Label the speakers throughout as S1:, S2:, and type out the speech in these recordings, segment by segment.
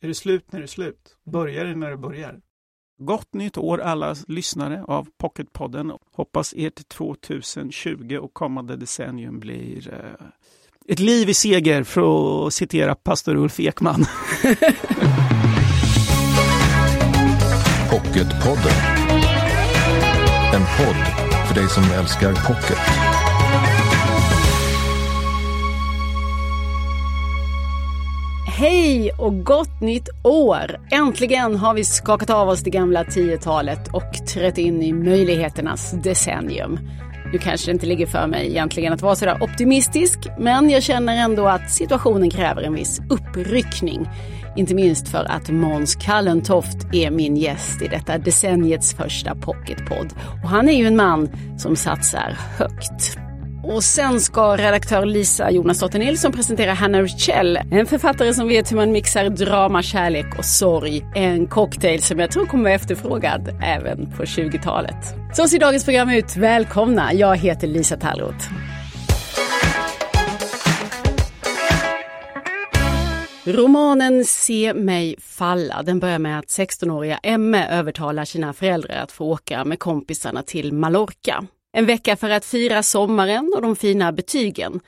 S1: är det slut när det är slut? Börjar det när det börjar? Gott nytt år alla lyssnare av Pocketpodden. Hoppas ert 2020 och kommande decennium blir eh, ett liv i seger för att citera pastor Ulf Ekman.
S2: Pocketpodden. En podd för dig som älskar pocket.
S3: Hej och gott nytt år! Äntligen har vi skakat av oss det gamla 10-talet och trätt in i möjligheternas decennium. Nu kanske det inte ligger för mig egentligen att vara sådär optimistisk, men jag känner ändå att situationen kräver en viss uppryckning. Inte minst för att Måns Kallentoft är min gäst i detta decenniets första pocketpodd. Och han är ju en man som satsar högt. Och sen ska redaktör Lisa Jonasdotter Nilsson presentera Hanna Richell, en författare som vet hur man mixar drama, kärlek och sorg. En cocktail som jag tror kommer vara efterfrågad även på 20-talet. Så ser dagens program ut. Välkomna! Jag heter Lisa Tallroth. Romanen Se mig falla, den börjar med att 16-åriga Emme övertalar sina föräldrar att få åka med kompisarna till Mallorca. En vecka för att fira sommaren och de fina betygen.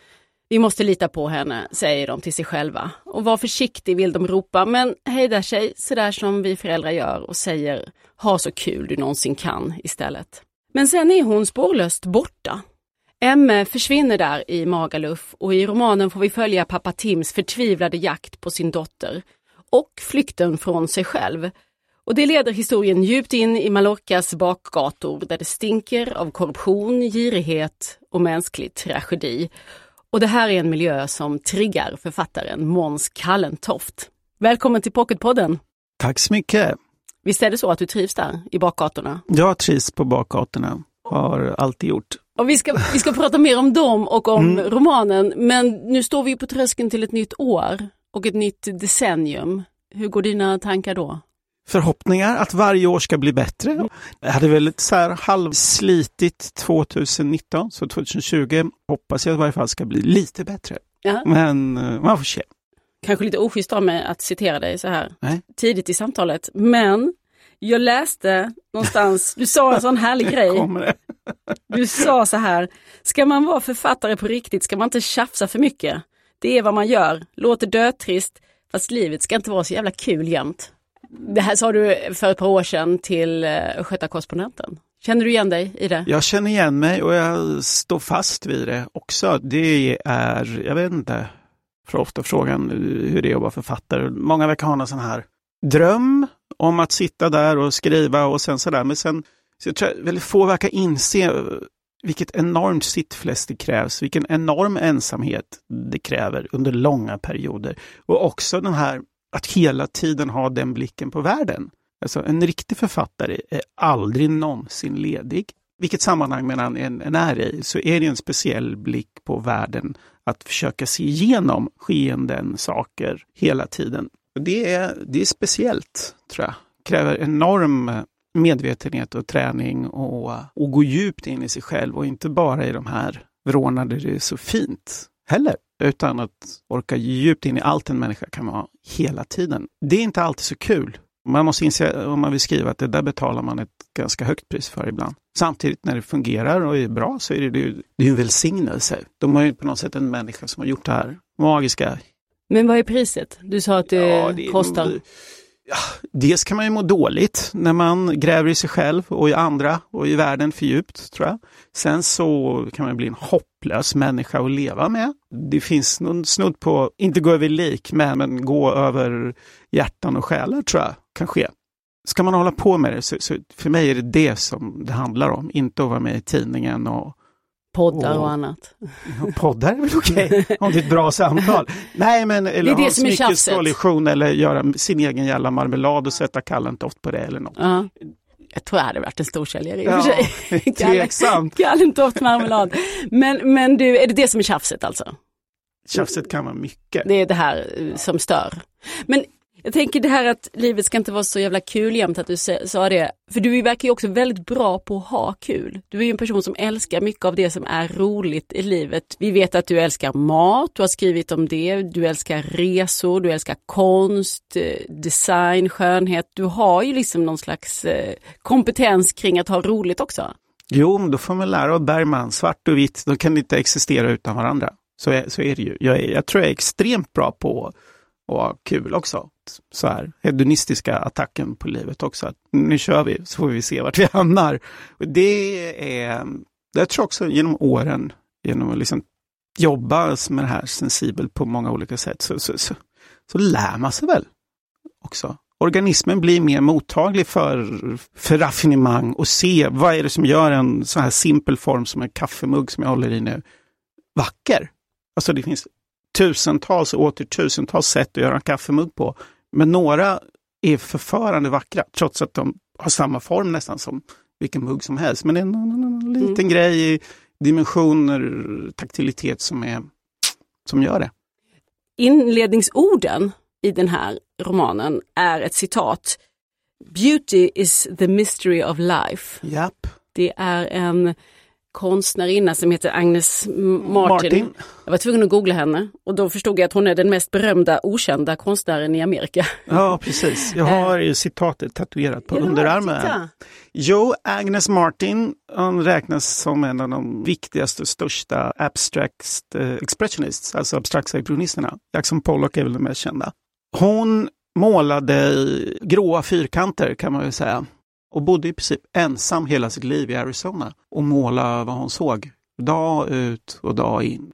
S3: Vi måste lita på henne, säger de till sig själva. Och var försiktig vill de ropa, men hejdar sig sådär som vi föräldrar gör och säger ha så kul du någonsin kan istället. Men sen är hon spårlöst borta. Emme försvinner där i Magaluf och i romanen får vi följa pappa Tims förtvivlade jakt på sin dotter och flykten från sig själv. Och det leder historien djupt in i Mallorcas bakgator där det stinker av korruption, girighet och mänsklig tragedi. Och det här är en miljö som triggar författaren Måns Kallentoft. Välkommen till Pocketpodden!
S1: Tack så mycket!
S3: Visst är det så att du trivs där i bakgatorna?
S1: Jag trivs på bakgatorna, har alltid gjort.
S3: Och vi, ska, vi ska prata mer om dem och om mm. romanen, men nu står vi på tröskeln till ett nytt år och ett nytt decennium. Hur går dina tankar då?
S1: Förhoppningar att varje år ska bli bättre. Jag hade väl så här halvslitigt 2019, så 2020 hoppas jag i varje fall ska bli lite bättre.
S3: Ja.
S1: Men eh, man får se.
S3: Kanske lite oschysst av mig att citera dig så här
S1: Nej.
S3: tidigt i samtalet, men jag läste någonstans, du sa en sån härlig grej. Du sa så här, ska man vara författare på riktigt ska man inte tjafsa för mycket. Det är vad man gör, låter dötrist, fast livet ska inte vara så jävla kul jämt. Det här sa du för ett par år sedan till eh, Östgötakorrespondenten. Känner du igen dig i det?
S1: Jag känner igen mig och jag står fast vid det också. Det är, jag vet inte, för ofta frågan hur det är att vara författare. Många verkar ha en sån här dröm om att sitta där och skriva och sen sådär. Men sen, så jag tror väldigt få verkar inse vilket enormt sittfläst det krävs, vilken enorm ensamhet det kräver under långa perioder. Och också den här att hela tiden ha den blicken på världen. Alltså en riktig författare är aldrig någonsin ledig. Vilket sammanhang man än är i så är det en speciell blick på världen att försöka se igenom skeenden, saker hela tiden. Det är, det är speciellt, tror jag. Kräver enorm medvetenhet och träning och, och gå djupt in i sig själv och inte bara i de här vrårna där det är så fint heller utan att orka djupt in i allt en människa kan vara hela tiden. Det är inte alltid så kul. Man måste inse om man vill skriva att det där betalar man ett ganska högt pris för ibland. Samtidigt när det fungerar och är bra så är det, det är en välsignelse. De har ju på något sätt en människa som har gjort det här magiska.
S3: Men vad är priset? Du sa att det, ja, det kostar.
S1: Ja, dels kan man ju må dåligt när man gräver i sig själv och i andra och i världen för djupt, tror jag. Sen så kan man bli en hopplös människa att leva med. Det finns någon snudd på, inte gå över lik, men, men gå över hjärtan och själar, tror jag kan ske. Ska man hålla på med det, så, så för mig är det det som det handlar om, inte att vara med i tidningen och
S3: Poddar och, och annat.
S1: Poddar är väl okej, okay, om det är ett bra samtal. Nej, men eller
S3: det är det som
S1: tjafset. eller göra sin egen jävla marmelad och sätta Kallentoft på det eller något.
S3: Uh. Jag tror jag hade varit en storsäljare i och
S1: ja,
S3: för
S1: sig. Tveksamt.
S3: Kallentoft marmelad. Men, men du, är det det som är tjafset alltså?
S1: Tjafset kan vara mycket.
S3: Det är det här eh, som stör. Men jag tänker det här att livet ska inte vara så jävla kul jämt att du sa det. För du verkar ju också väldigt bra på att ha kul. Du är ju en person som älskar mycket av det som är roligt i livet. Vi vet att du älskar mat, du har skrivit om det. Du älskar resor, du älskar konst, eh, design, skönhet. Du har ju liksom någon slags eh, kompetens kring att ha roligt också.
S1: Jo, då får man lära av Bergman, svart och vitt, de kan inte existera utan varandra. Så är, så är det ju. Jag, är, jag tror jag är extremt bra på att ha kul också. Så här, hedonistiska attacken på livet också. Att nu kör vi så får vi se vart vi hamnar. Det är, jag tror också genom åren, genom att liksom jobba med det här sensibelt på många olika sätt, så, så, så, så lär man sig väl också organismen blir mer mottaglig för, för raffinemang och se vad är det som gör en så här simpel form som en kaffemugg som jag håller i nu vacker. Alltså det finns tusentals och åter tusentals sätt att göra en kaffemugg på. Men några är förförande vackra trots att de har samma form nästan som vilken mugg som helst. Men det är en, en, en liten mm. grej i dimensioner, taktilitet som, är, som gör det.
S3: Inledningsorden i den här romanen är ett citat. Beauty is the mystery of life.
S1: Japp.
S3: Det är en konstnärinna som heter Agnes Martin.
S1: Martin.
S3: Jag var tvungen att googla henne och då förstod jag att hon är den mest berömda okända konstnären i Amerika.
S1: Ja, precis. Jag har ju citatet tatuerat på ja, underarmen. Jo, Agnes Martin hon räknas som en av de viktigaste och största abstract eh, expressionists, alltså abstrakta expressionisterna. Jackson Pollock är väl den mest kända. Hon målade gråa fyrkanter kan man väl säga och bodde i princip ensam hela sitt liv i Arizona och målade vad hon såg dag ut och dag in.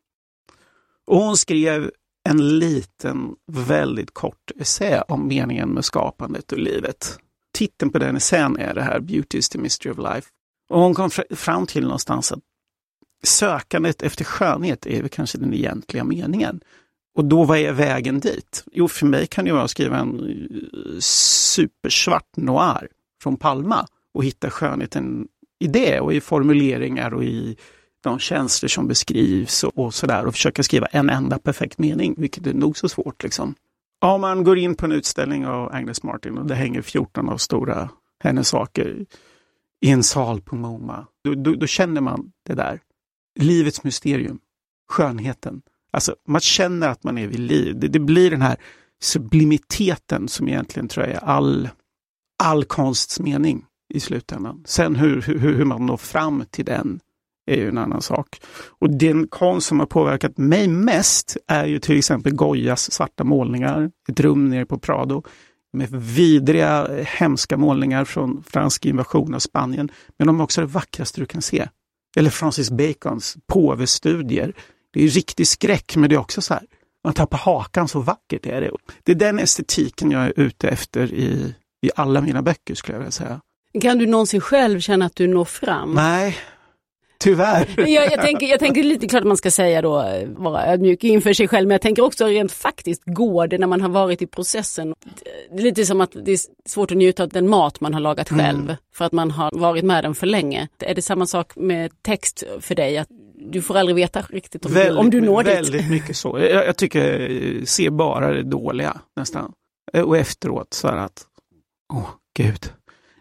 S1: Och hon skrev en liten, väldigt kort essä om meningen med skapandet och livet. Titeln på den essän är det här Beauty is the mystery of life. Och hon kom fram till någonstans att sökandet efter skönhet är väl kanske den egentliga meningen. Och då, vad är vägen dit? Jo, för mig kan det vara att skriva en eh, supersvart noir från Palma och hitta skönheten i det och i formuleringar och i de känslor som beskrivs och, och sådär och försöka skriva en enda perfekt mening, vilket är nog så svårt. Liksom. Om man går in på en utställning av Agnes Martin och det hänger 14 av stora hennes saker i en sal på MoMA, då, då, då känner man det där. Livets mysterium, skönheten. Alltså man känner att man är vid liv. Det, det blir den här sublimiteten som egentligen tror jag är all, all konsts mening i slutändan. Sen hur, hur, hur man når fram till den är ju en annan sak. Och den konst som har påverkat mig mest är ju till exempel Goyas svarta målningar, ett rum nere på Prado med vidriga, hemska målningar från fransk invasion av Spanien. Men de är också det vackraste du kan se. Eller Francis Bacons påvestudier det är riktig skräck, men det är också så här, man tappar hakan, så vackert är det. Det är den estetiken jag är ute efter i, i alla mina böcker skulle jag vilja säga.
S3: Kan du någonsin själv känna att du når fram?
S1: Nej, Tyvärr.
S3: jag, jag, tänker, jag tänker lite klart att man ska säga då, vara ödmjuk inför sig själv, men jag tänker också rent faktiskt, går det när man har varit i processen? Lite som att det är svårt att njuta av den mat man har lagat själv, mm. för att man har varit med den för länge. Är det samma sak med text för dig? Att du får aldrig veta riktigt om, väldigt, du, om du når
S1: väldigt dit. Väldigt mycket så. Jag, jag, tycker, se bara det dåliga nästan. Och efteråt så här att, åh oh, gud.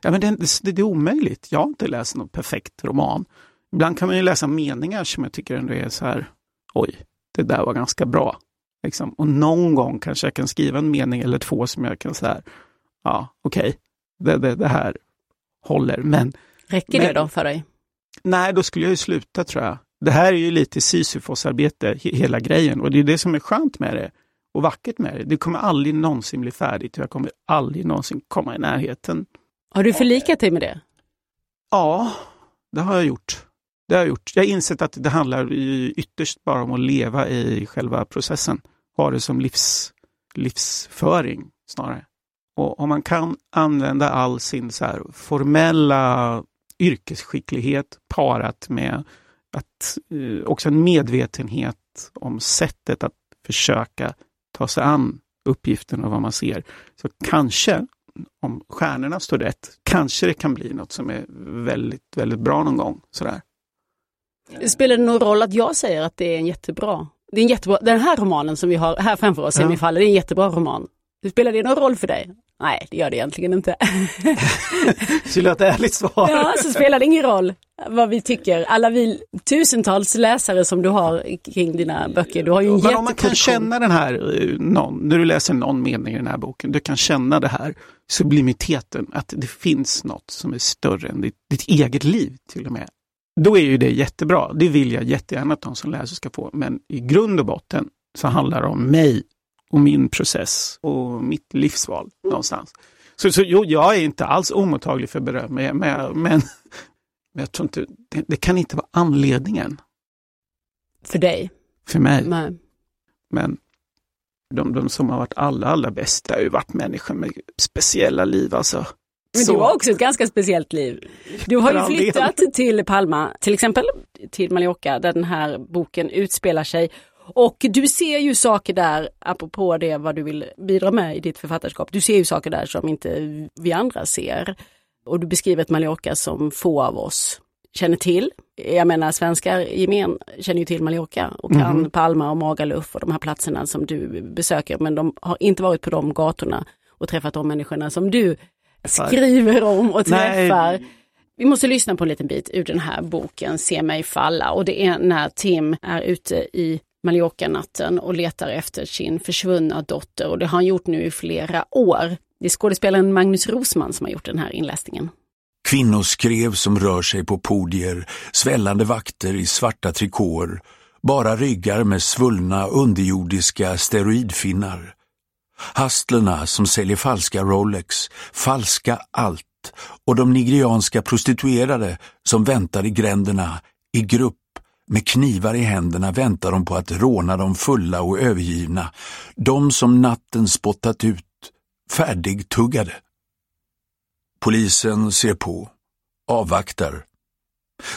S1: Ja, men det, det, det är omöjligt. Jag har inte läst någon perfekt roman. Ibland kan man ju läsa meningar som jag tycker ändå är så här, oj, det där var ganska bra. Liksom. Och någon gång kanske jag kan skriva en mening eller två som jag kan säga, ja okej, okay, det, det, det, här håller. Men,
S3: Räcker men, det då för dig?
S1: Nej, då skulle jag ju sluta tror jag. Det här är ju lite Sisyfos-arbete, hela grejen. Och det är det som är skönt med det och vackert med det. Det kommer aldrig någonsin bli färdigt och jag kommer aldrig någonsin komma i närheten.
S3: Har du förlikat dig med det?
S1: Ja, det har jag gjort. Det har jag gjort. Jag har insett att det handlar ytterst bara om att leva i själva processen. Ha det som livs, livsföring snarare. Och om man kan använda all sin så formella yrkesskicklighet parat med att, eh, också en medvetenhet om sättet att försöka ta sig an uppgiften och vad man ser. Så kanske, om stjärnorna står rätt, kanske det kan bli något som är väldigt, väldigt bra någon gång. Sådär.
S3: Spelar det någon roll att jag säger att det är en jättebra, det är en jättebra, den här romanen som vi har här framför oss, ja. Semifall, det är en jättebra roman. Spelar det någon roll för dig? Nej, det gör det egentligen inte.
S1: Skulle ett ärligt svar.
S3: Ja, så spelar det ingen roll vad vi tycker. Alla vi tusentals läsare som du har kring dina böcker. Du har ju en
S1: Men om man kan känna den här, eh, någon, när du läser någon mening i den här boken, du kan känna det här sublimiteten, att det finns något som är större än ditt, ditt eget liv till och med. Då är ju det jättebra. Det vill jag jättegärna att de som läser ska få. Men i grund och botten så handlar det om mig och min process och mitt livsval någonstans. Så, så jo, jag är inte alls omottaglig för beröm, men, men, men jag tror inte, det, det, kan inte vara anledningen.
S3: För dig?
S1: För mig.
S3: Nej.
S1: Men de, de som har varit allra, allra bäst har ju varit människor med speciella liv alltså.
S3: Men du har också ett ganska speciellt liv. Du har ju flyttat till Palma, till exempel till Mallorca, där den här boken utspelar sig. Och du ser ju saker där, apropå det vad du vill bidra med i ditt författarskap, du ser ju saker där som inte vi andra ser. Och du beskriver ett Mallorca som få av oss känner till. Jag menar svenskar i gemen känner ju till Mallorca och kan mm. Palma och Magaluf och de här platserna som du besöker men de har inte varit på de gatorna och träffat de människorna som du skriver om och träffar. Nej. Vi måste lyssna på en liten bit ur den här boken Se mig falla och det är när Tim är ute i Mallorca-natten och letar efter sin försvunna dotter och det har han gjort nu i flera år. Det är skådespelaren Magnus Rosman som har gjort den här inläsningen.
S4: Kvinnoskrev som rör sig på podier, svällande vakter i svarta trikåer, bara ryggar med svullna underjordiska steroidfinnar. Hastlerna som säljer falska Rolex, falska allt och de nigerianska prostituerade som väntar i gränderna i grupp med knivar i händerna väntar de på att råna de fulla och övergivna, de som natten spottat ut, färdigtuggade. Polisen ser på, avvaktar.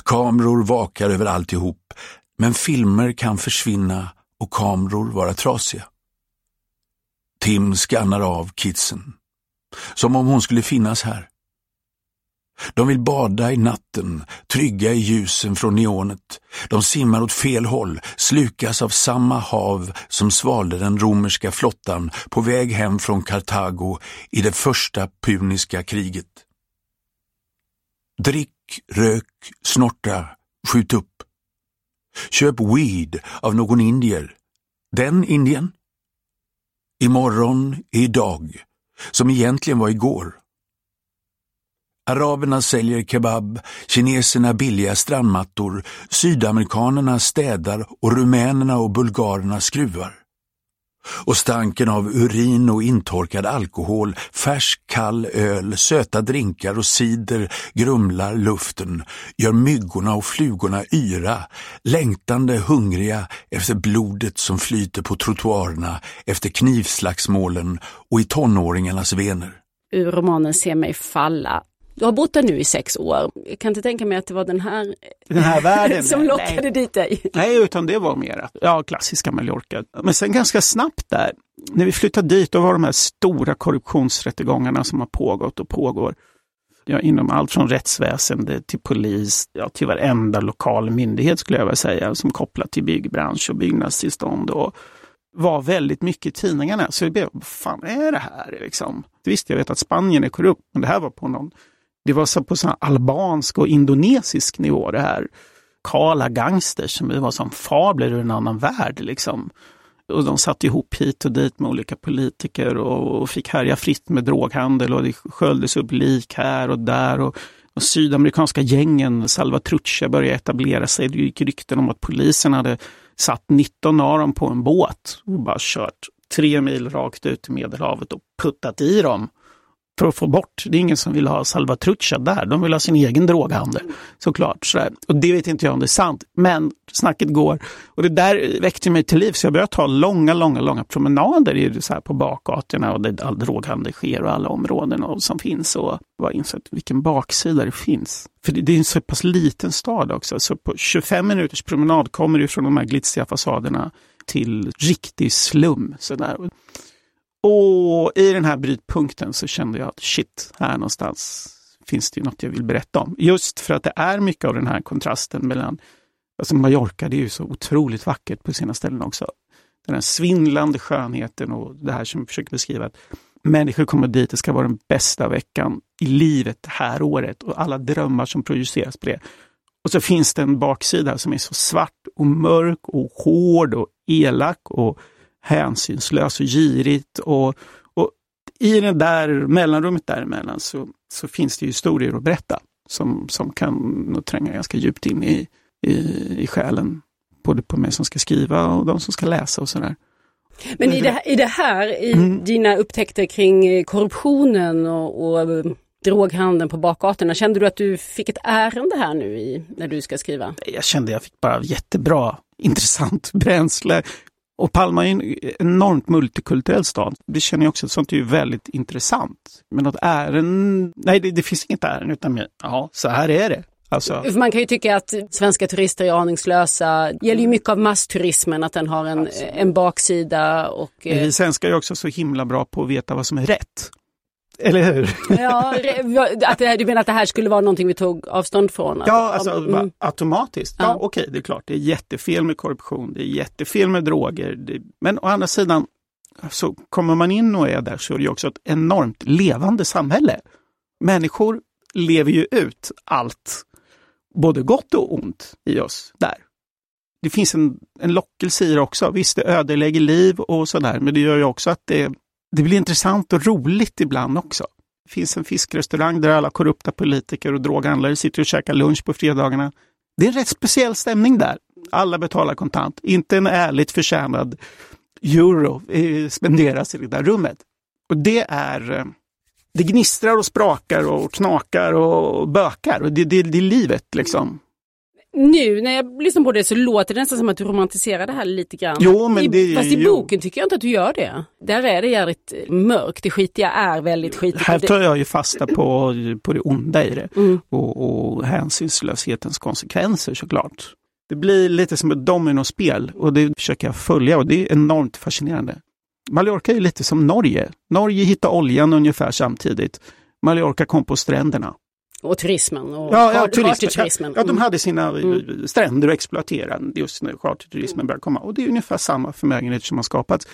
S4: Kameror vakar över alltihop, men filmer kan försvinna och kameror vara trasiga. Tim skannar av kidsen, som om hon skulle finnas här. De vill bada i natten, trygga i ljusen från neonet. De simmar åt fel håll, slukas av samma hav som svalde den romerska flottan på väg hem från Kartago i det första puniska kriget. Drick, rök, snorta, skjut upp. Köp weed av någon indier. Den indien? Imorgon är idag, som egentligen var igår. Araberna säljer kebab, kineserna billiga strandmattor, sydamerikanerna städar och rumänerna och bulgarerna skruvar. Och stanken av urin och intorkad alkohol, färsk kall öl, söta drinkar och cider grumlar luften, gör myggorna och flugorna yra, längtande hungriga efter blodet som flyter på trottoarerna, efter knivslagsmålen och i tonåringarnas vener.
S3: Ur romanen Se mig falla du har bott där nu i sex år. Jag kan inte tänka mig att det var den här,
S1: den här världen
S3: som lockade nej. dit dig.
S1: Nej, utan det var mer ja, klassiska Mallorca. Men sen ganska snabbt där, när vi flyttade dit, då var de här stora korruptionsrättegångarna som har pågått och pågår. Ja, inom allt från rättsväsende till polis, ja, till varenda lokal myndighet skulle jag vilja säga, som kopplat till byggbransch och byggnadstillstånd. Och, var väldigt mycket i tidningarna. Så jag blev, vad fan är det här? Liksom. Visst, jag vet att Spanien är korrupt, men det här var på någon det var så på sån albansk och indonesisk nivå det här. Kala gangsters som var som fabler ur en annan värld liksom. Och de satt ihop hit och dit med olika politiker och, och fick härja fritt med droghandel och det sköljdes upp lik här och där. Och de sydamerikanska gängen, Salvatrucha, började etablera sig. Det gick rykten om att polisen hade satt 19 av dem på en båt och bara kört tre mil rakt ut i Medelhavet och puttat i dem för att få bort. Det är ingen som vill ha Salvatrucha där, de vill ha sin egen droghandel såklart. Sådär. Och det vet inte jag om det är sant, men snacket går. Och det där väckte mig till liv så jag började ta långa, långa, långa promenader i, så här, på bakgatorna och där all droghandel sker och alla områden och, som finns. Och bara insett vilken baksida det finns. För det, det är en så pass liten stad också, så på 25 minuters promenad kommer du från de här glitsiga fasaderna till riktig slum. Sådär. Och i den här brytpunkten så kände jag att shit, här någonstans finns det ju något jag vill berätta om. Just för att det är mycket av den här kontrasten mellan, alltså Mallorca, det är ju så otroligt vackert på sina ställen också. Den här svindlande skönheten och det här som jag försöker beskriva. att Människor kommer dit, det ska vara den bästa veckan i livet det här året och alla drömmar som projiceras på det. Och så finns det en baksida som är så svart och mörk och hård och elak och hänsynslös och girigt. Och, och i det där mellanrummet däremellan så, så finns det historier att berätta som, som kan tränga ganska djupt in i, i, i själen. Både på mig som ska skriva och de som ska läsa och sådär.
S3: Men i det, här- i det här, i
S1: Mm.
S3: dina upptäckter kring eh, korruptionen och, och eh, droghandeln på bakgatorna, kände du att du fick ett ärende här nu i, när du ska skriva?
S1: Jag kände jag fick bara jättebra, intressant bränsle. Och Palma är en enormt multikulturell stad. Det känner jag också, sånt är ju väldigt intressant. Men något ärende, nej det, det finns inget ärende utan ja så här är det. Alltså,
S3: man kan ju tycka att svenska turister är aningslösa. Det gäller ju mycket av massturismen, att den har en, en baksida. Och,
S1: men
S3: eh,
S1: vi svenskar är också så himla bra på att veta vad som är rätt. Eller hur?
S3: ja, att det, du menar att det här skulle vara någonting vi tog avstånd från? Att-
S1: Ja, alltså
S3: mm.
S1: automatiskt. Ja,
S3: Ja.
S1: okej, det är klart. Det är jättefel med korruption, det är jättefel med droger. Det, men å andra sidan, så kommer man in och är där så är det också ett enormt levande samhälle. Människor lever ju ut allt, både gott och ont i oss där. Det finns en, en lockelse i det också. Visst, det ödelägger liv och sådär, men det gör ju också att det, det blir intressant och roligt ibland också. Det finns en fiskrestaurang där alla korrupta politiker och droghandlare sitter och käkar lunch på fredagarna. Det är en rätt speciell stämning där. Alla betalar kontant. Inte en ärligt förtjänad euro eh, spenderas i det där rummet. Och det är eh, det gnistrar och sprakar och knakar och bökar. Och det, det, det är livet liksom.
S3: Nu när jag lyssnar på det så låter det nästan som att du romantiserar det här lite grann.
S1: Jo, men
S3: I,
S1: det-
S3: fast i
S1: jo.
S3: boken tycker jag inte att du gör det. Där är det jävligt mörkt, det skitiga är väldigt skitigt.
S1: Här tar jag ju fasta på, på det onda i det
S3: Mm.
S1: och, och hänsynslöshetens konsekvenser såklart. Det blir lite som ett dominospel och det försöker jag följa och det är enormt fascinerande. Mallorca är lite som Norge. Norge hittade oljan ungefär samtidigt. Mallorca kom på stränderna.
S3: Och turismen och
S1: Ja, ja,
S3: char-
S1: turismen.
S3: charterturismen.
S1: Ja, de
S3: Mm.
S1: hade sina eh,
S3: Mm.
S1: stränder att exploatera just när charterturismen började komma. Och det är ungefär samma förmögenhet som har skapats.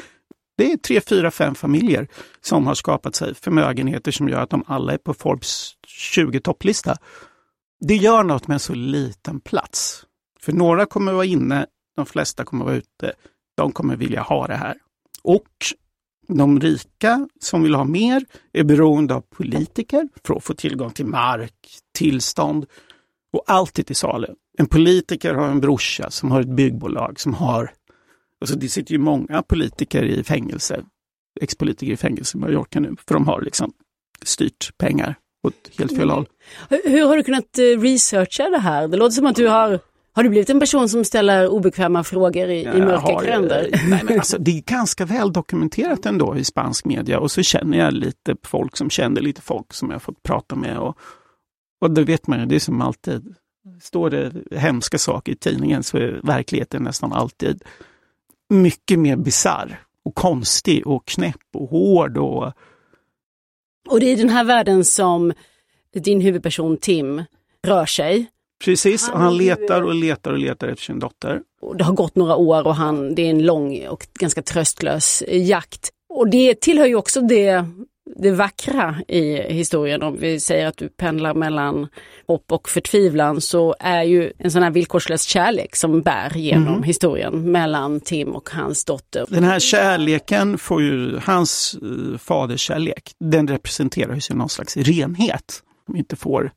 S1: Det är tre, fyra, fem familjer som har skapat sig förmögenheter som gör att de alla är på Forbes 20 topplista. Det gör något med en så liten plats. För några kommer vara inne, de flesta kommer vara ute. De kommer vilja ha det här. Och de rika som vill ha mer är beroende av politiker för att få tillgång till mark, tillstånd och allt är till salu. En politiker har en brorsa som har ett byggbolag som har, alltså det sitter ju många politiker i fängelse, ex-politiker i fängelse i Mallorca nu, för de har liksom styrt pengar åt helt fel håll.
S3: Hur, hur har du kunnat eh, researcha det här? Det låter som att du har har du blivit en person som ställer obekväma frågor i, i mörka
S1: har, eh, Nej, men alltså, det är ganska väl dokumenterat ändå i spansk media och så känner jag lite folk som känner lite folk som jag fått prata med. Och, och det vet man ju, det är som alltid. Står det hemska saker i tidningen så är verkligheten nästan alltid mycket mer bizarr och konstig och knäpp och hård. Och,
S3: Och det är i den här världen som din huvudperson Tim rör sig.
S1: Precis, och
S3: Han
S1: han letar och letar och letar efter sin dotter.
S3: Det har gått några år och han, det är en lång och ganska tröstlös jakt. Och det tillhör ju också det, det vackra i historien. Om vi säger att du pendlar mellan hopp och förtvivlan så är ju en sån här villkorslös kärlek som bär genom historien mellan Tim och hans dotter.
S1: Den här kärleken får ju, hans eh, faderskärlek, den representerar ju någon slags renhet som inte får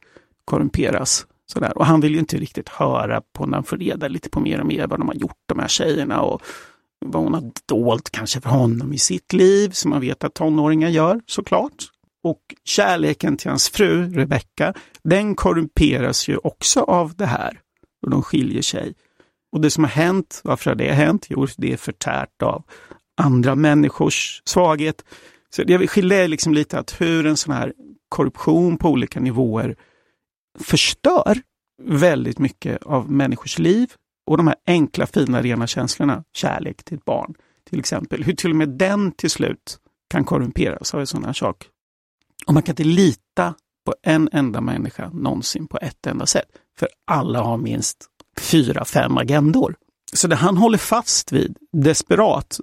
S1: korrumperas. Sådär. Och han vill ju inte riktigt höra på när han får reda lite på mer och mer vad de har gjort, de här tjejerna och vad hon har dolt kanske för honom i sitt liv, som man vet att tonåringar gör såklart. Och kärleken till hans fru, Rebecca, den korrumperas ju också av det här. Och de skiljer sig. Och det som har hänt, varför har det hänt? Jo, det är förtärt av andra människors svaghet. Så jag vill skilja liksom lite att hur en sån här korruption på olika nivåer förstör väldigt mycket av människors liv och de här enkla, fina, rena känslorna. Kärlek till ett barn till exempel. Hur till och med den till slut kan korrumperas av en sån här sak. Och man kan inte lita på en enda människa någonsin på ett enda sätt. För alla har minst fyra, fem agendor. Så det han håller fast vid, desperat,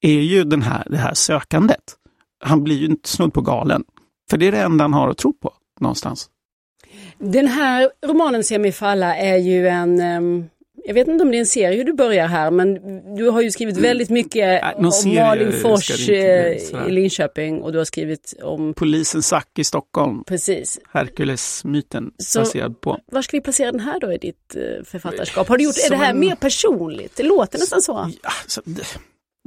S1: är ju den här, det här sökandet. Han blir ju inte snudd på galen. För det är det enda han har att tro på någonstans.
S3: Den här romanen Semifalla är ju en um jag vet inte om det är en serie du börjar här men du har ju skrivit väldigt mycket
S1: någon
S3: om
S1: serie
S3: Malin Fors eh, i Linköping och du har skrivit om,
S1: Polisen Zack i Stockholm,
S3: precis.
S1: Hercules-myten
S3: Så-
S1: baserad på.
S3: Var ska vi placera den här då i ditt eh, författarskap? Har du gjort, är det här mer personligt? Det låter nästan så.
S1: Ja, så det,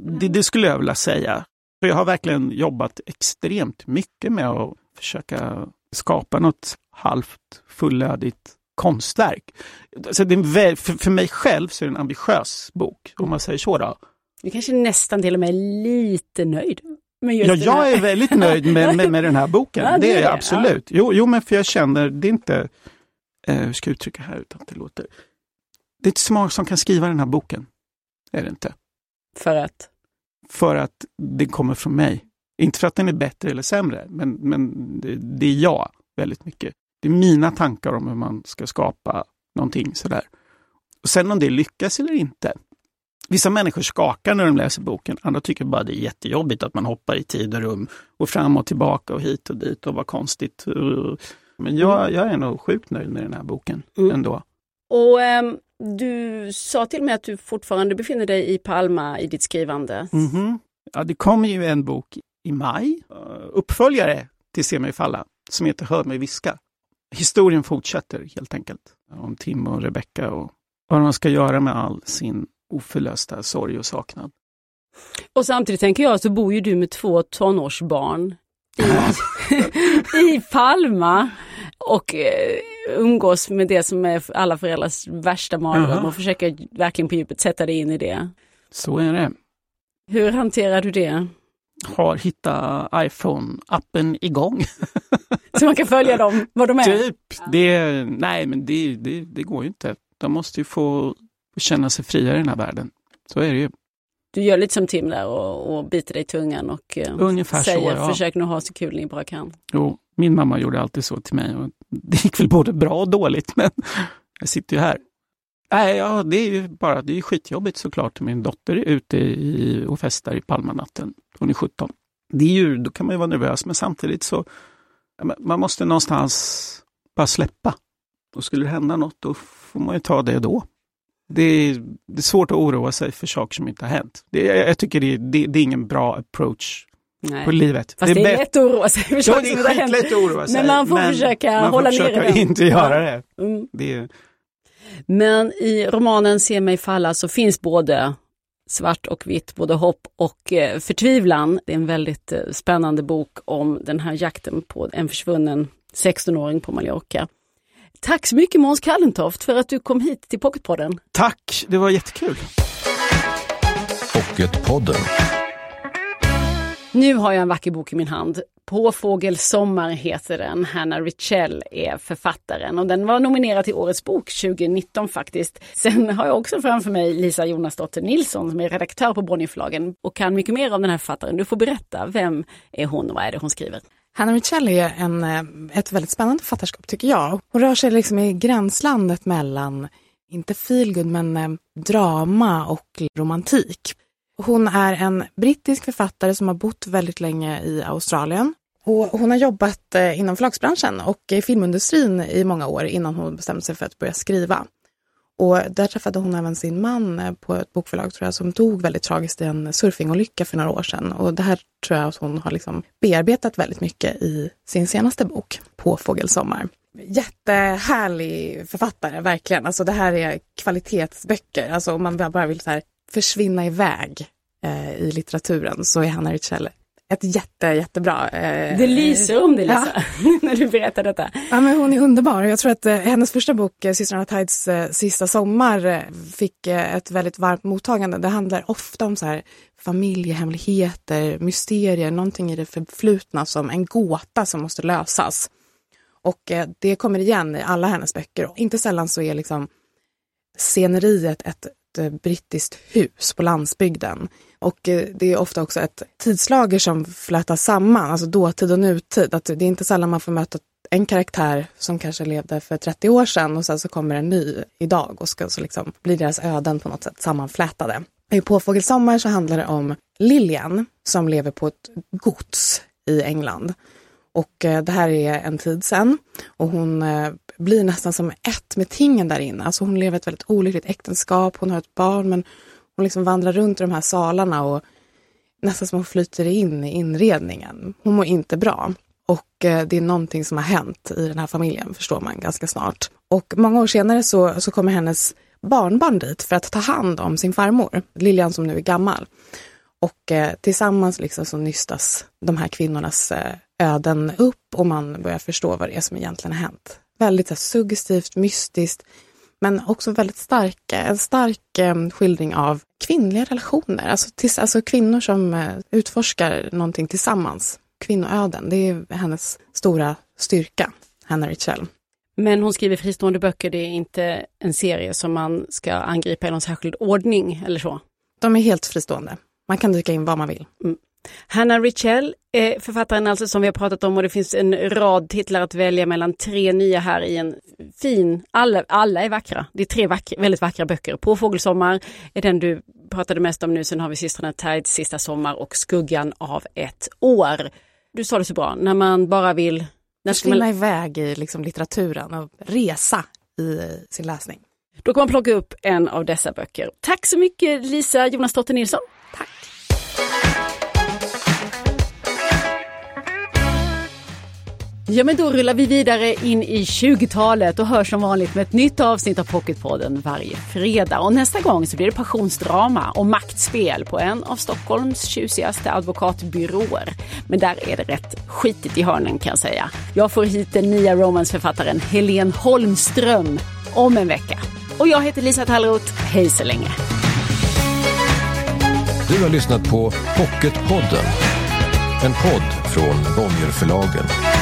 S1: det, det skulle jag vilja säga. För jag har verkligen jobbat extremt mycket med att försöka skapa något halvt fullödigt konstverk. Så det är för, för mig själv så är det en ambitiös bok, om man säger så. Då.
S3: Du kanske nästan till och med är lite nöjd. Med just
S1: Ja,
S3: den
S1: jag är väldigt nöjd med, med, med den här boken.
S3: Ja, det
S1: det
S3: är det,
S1: jag absolut. Jo, jo, men för jag känner, det är inte, eh, hur ska jag uttrycka här utan att det låter, det är inte så många som kan skriva den här boken. Är det inte.
S3: För att?
S1: För att den kommer från mig. Inte för att den är bättre eller sämre, men, men det, det är jag väldigt mycket. Det är mina tankar om hur man ska skapa någonting sådär. Och sen om det lyckas eller inte. Vissa människor skakar när de läser boken, andra tycker bara det är jättejobbigt att man hoppar i tid och rum och fram och tillbaka och hit och dit och vad konstigt. Men jag, jag är nog sjukt nöjd med den här boken
S3: Mm.
S1: ändå.
S3: Och ehm, du sa till mig att du fortfarande befinner dig i Palma i ditt skrivande.
S1: Mhm. Ja, det kommer ju en bok i maj, eh, uppföljare till Se mig falla, som heter Hör mig viska. Historien fortsätter helt enkelt, om Tim och Rebecca och vad man ska göra med all sin oförlösta sorg och saknad.
S3: Och samtidigt tänker jag så bor ju du med två tonårsbarn i, i Palma och eh, umgås med det som är alla föräldrars värsta mardröm och försöker verkligen på djupet sätta dig in i det.
S1: Så är det.
S3: Hur hanterar du det?
S1: Har hittat iPhone-appen igång.
S3: Så man kan följa dem, vad de är.
S1: Typ. Det, nej, men det, det, det går ju inte. De måste ju få känna sig fria i den här världen. Så är det ju.
S3: Du gör lite som Tim där och, och biter dig i tungan och eh,
S1: Ungefär så,
S3: säger
S1: ja.
S3: försök nu ha så kul ni bara kan.
S1: Jo, min mamma gjorde alltid så till mig. Och det gick väl både bra och dåligt, men jag sitter ju här. Nej, ja, det är ju bara, det är skitjobbigt såklart. Min dotter är ute i, och festar i Palmanatten. Hon är 17. Det är ju, då kan man ju vara nervös, men samtidigt så, men man måste någonstans bara släppa. Och skulle det hända något, då får man ju ta det då. Det är, det är svårt att oroa sig för saker som inte har hänt. Det, jag, tycker det, det, det är ingen bra approach
S3: Nej.
S1: på livet.
S3: Fast det är,
S1: bättre-
S3: lätt att oroa sig för saker
S1: det
S3: som
S1: är
S3: inte har hänt.
S1: att oroa sig.
S3: Men man får försöka
S1: man får
S3: hålla
S1: försöka
S3: den.
S1: inte göra det.
S3: Mm.
S1: det är,
S3: Men i romanen Se mig falla så finns både svart och vitt, både hopp och eh, förtvivlan. Det är en väldigt eh, spännande bok om den här jakten på en försvunnen 16-åring på Mallorca. Tack så mycket Måns Kallentoft för att du kom hit till Pocketpodden.
S1: tack, det var jättekul.
S2: Pocketpodden.
S3: Nu har jag en vacker bok i min hand. Påfågelsommar heter den. Hanna Richell är författaren och den var nominerad till Årets bok 2019 faktiskt. Sen har jag också framför mig Lisa Jonasdotter Nilsson som är redaktör på Bonnierförlagen och kan mycket mer om den här författaren. Du får berätta, vem är hon och vad är det hon skriver?
S5: Hanna Richell är en, eh, ett väldigt spännande författarskap tycker jag. Hon rör sig liksom i gränslandet mellan, inte feelgood, men eh, drama och romantik. Hon är en brittisk författare som har bott väldigt länge i Australien. Och hon har jobbat eh, inom förlagsbranschen och i filmindustrin i många år innan hon bestämde sig för att börja skriva. Och där träffade hon även sin man eh, på ett bokförlag tror jag, som dog väldigt tragiskt i en surfingolycka för några år sedan. Och det här tror jag att hon har liksom bearbetat väldigt mycket i sin senaste bok, Påfågelsommar. Jättehärlig författare, verkligen. Alltså det här är kvalitetsböcker. Alltså om man bara vill så här försvinna iväg eh, i litteraturen så är Hanna Richell ett jätte, jättebra. Eh,
S3: Det lyser om dig
S5: ja.
S3: Lisa, när du berättar detta.
S5: Ja, men hon är underbar. Jag tror att eh, hennes första bok, eh, Systrarna Tides eh, sista sommar, eh, fick eh, ett väldigt varmt mottagande. Det handlar ofta om så här familjehemligheter, mysterier, någonting i det förflutna som en gåta som måste lösas. Och det kommer igen i alla hennes böcker. Och inte sällan så är liksom sceneriet ett, ett eh, brittiskt hus på landsbygden. Och eh, det är ofta också ett tidslager som flätas samman, alltså dåtid och nutid. Att det är inte sällan man får möta en karaktär som kanske levde för 30 år sedan och sen så kommer en ny idag och ska så liksom blir deras öden på något sätt sammanflätade. I Påfågelsommar så handlar det om Lilian som lever på ett gods i England. Och eh, det här är en tid sen och hon blir nästan som ett med tingen där inne. Alltså hon lever ett väldigt olyckligt äktenskap, hon har ett barn men hon liksom vandrar runt i de här salarna och nästan som hon flyter in i inredningen. Hon mår inte bra. Och eh, det är någonting som har hänt i den här familjen, förstår man ganska snart. Och många år senare så, så kommer hennes barnbarn dit för att ta hand om sin farmor, Lilian som nu är gammal. Och eh, tillsammans liksom så nystas de här kvinnornas eh, öden upp och man börjar förstå vad det är som egentligen har hänt. Väldigt så här, suggestivt, mystiskt, men också väldigt stark, en stark eh, skildring av kvinnliga relationer. Alltså, tills, alltså kvinnor som eh, utforskar någonting tillsammans. Kvinnoöden, det är hennes stora styrka, Hanna Richell.
S3: Men hon skriver fristående böcker, det är inte en serie som man ska angripa i någon särskild ordning eller så?
S5: De är helt fristående. Man kan dyka in var man vill. Mm.
S3: Hanna Richell är författaren alltså som vi har pratat om och det finns en rad titlar att välja mellan. Tre nya här i en fin, alla, alla är vackra. Det är tre vackra, väldigt vackra böcker. På Fågelsommar är den du pratade mest om nu, sen har vi systrarna Tides Sista Sommar och Skuggan av ett år. Du sa det så bra, när man bara vill...
S5: Försvinna man... iväg i liksom litteraturen och resa i sin läsning.
S3: Då kan man plocka upp en av dessa böcker. Tack så mycket Lisa Jonas Dotter Nilsson.
S5: Tack.
S3: Ja men då rullar vi vidare in i 20-talet och hörs som vanligt med ett nytt avsnitt av Pocketpodden varje fredag. Och nästa gång så blir det passionsdrama och maktspel på en av Stockholms tjusigaste advokatbyråer. Men där är det rätt skitigt i hörnen kan jag säga. Jag får hit den nya romansförfattaren Helene Holmström om en vecka. Och jag heter Lisa Tallroth. Hej så länge!
S2: Du har lyssnat på Pocketpodden. En podd från Bonnierförlagen.